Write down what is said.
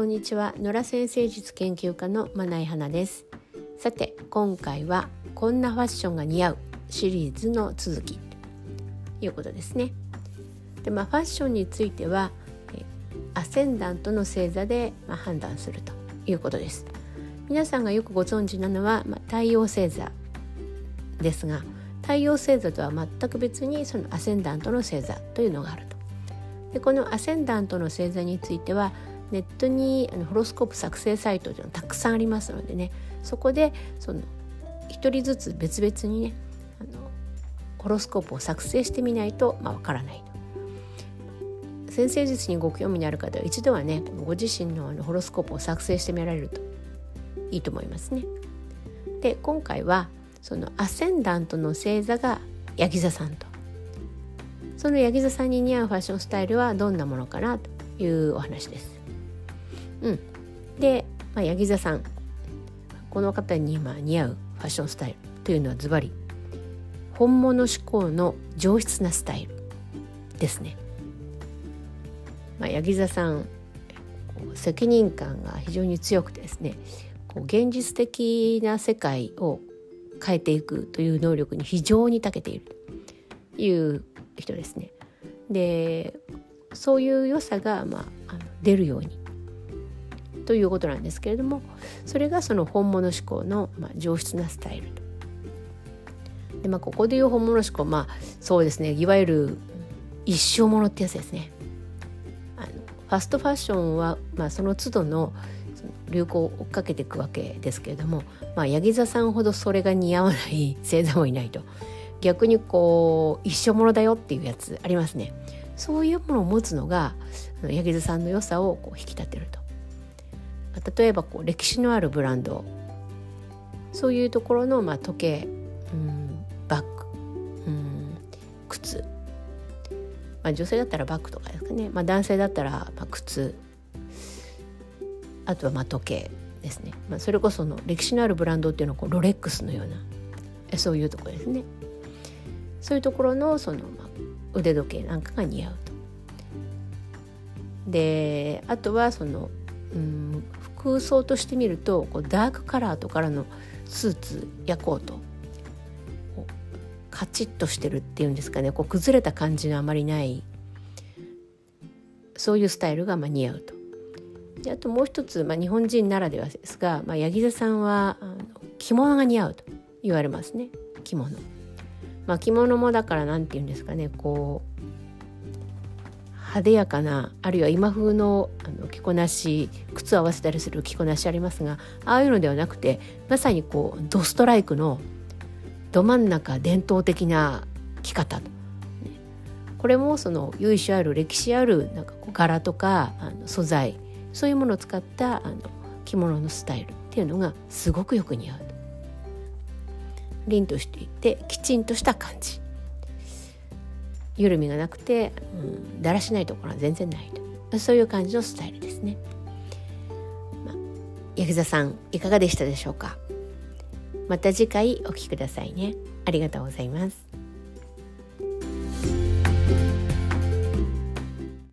こんにちは。野良先生術研究家のまない花です。さて今回はこんなファッションが似合うシリーズの続き。ということですね。でまあファッションについてはアセンダントの星座で、まあ、判断すると。いうことです。皆さんがよくご存知なのは、まあ、太陽星座。ですが太陽星座とは全く別にそのアセンダントの星座というのがあると。でこのアセンダントの星座についてはネットにあのホロスコープ作成サイトというのたくさんありますのでねそこでその一人ずつ別々にねあのホロスコープを作成してみないとわ、まあ、からないと先生術にご興味のある方は一度はねご自身のあのホロスコープを作成してみられるといいと思いますね。で今回はそのアセンダントの星座がヤギ座さんとそのヤギ座さんに似合うファッションスタイルはどんなものかなというお話です。うん、で、まあ、ヤギ座さんこの方に今似合うファッションスタイルというのはズバリ本物志向の上質なスタイルですね。まあ、ヤギ座さん責任感が非常に強くてですねこう現実的な世界を変えていくという能力に非常に長けているという人ですね。でそういう良さが、まあ、あの出るようにということなんですけれどもそれがその本物志向の、まあ、上質なスタイルと。でまあ、ここでいう本物志向まあそうですねいわゆる一生ものってやつですね。あのファストファッションは、まあ、その都度の流行を追っかけていくわけですけれども、まあ、ヤギ座さんほどそれが似合わない星座もいないと逆にこう一生ものだよっていうやつありますねそういうものを持つのがヤギ座さんの良さをこう引き立てると例えばこう歴史のあるブランド。そういうところのまあ時計、うん、バッグ、うん、靴、まあ、女性だったらバッグとかですかね、まあ、男性だったらまあ靴。あとはまあ時計ですね、まあ、それこその歴史のあるブランドっていうのはこうロレックスのような。そういうところですね。そういうところのその、まあ腕時計なんかが似合うと。であとはその、うん、服装として見るとこうダークカラーとからのスーツやコートカチッとしてるっていうんですかねこう崩れた感じのあまりないそういうスタイルがまあ似合うと。であともう一つ、まあ、日本人ならではですが、まあ、柳座さんはあの着物が似合うと言われますね着物。まあ、着物もだから何て言うんですかねこう派手やかなあるいは今風のあの着こなし靴を合わせたりする着こなしありますがああいうのではなくてまさにこうドストライクのど真ん中伝統的な着方これもその由緒ある歴史あるなんかこう柄とかあの素材そういうものを使ったあの着物のスタイルっていうのがすごくよく似合う凛としていてきちんとした感じ。緩みがなくて、うん、だらしないところは全然ないとそういう感じのスタイルですね。まあ、ヤクザさんいかがでしたでしょうか？また次回お聴きくださいね。ありがとうございます。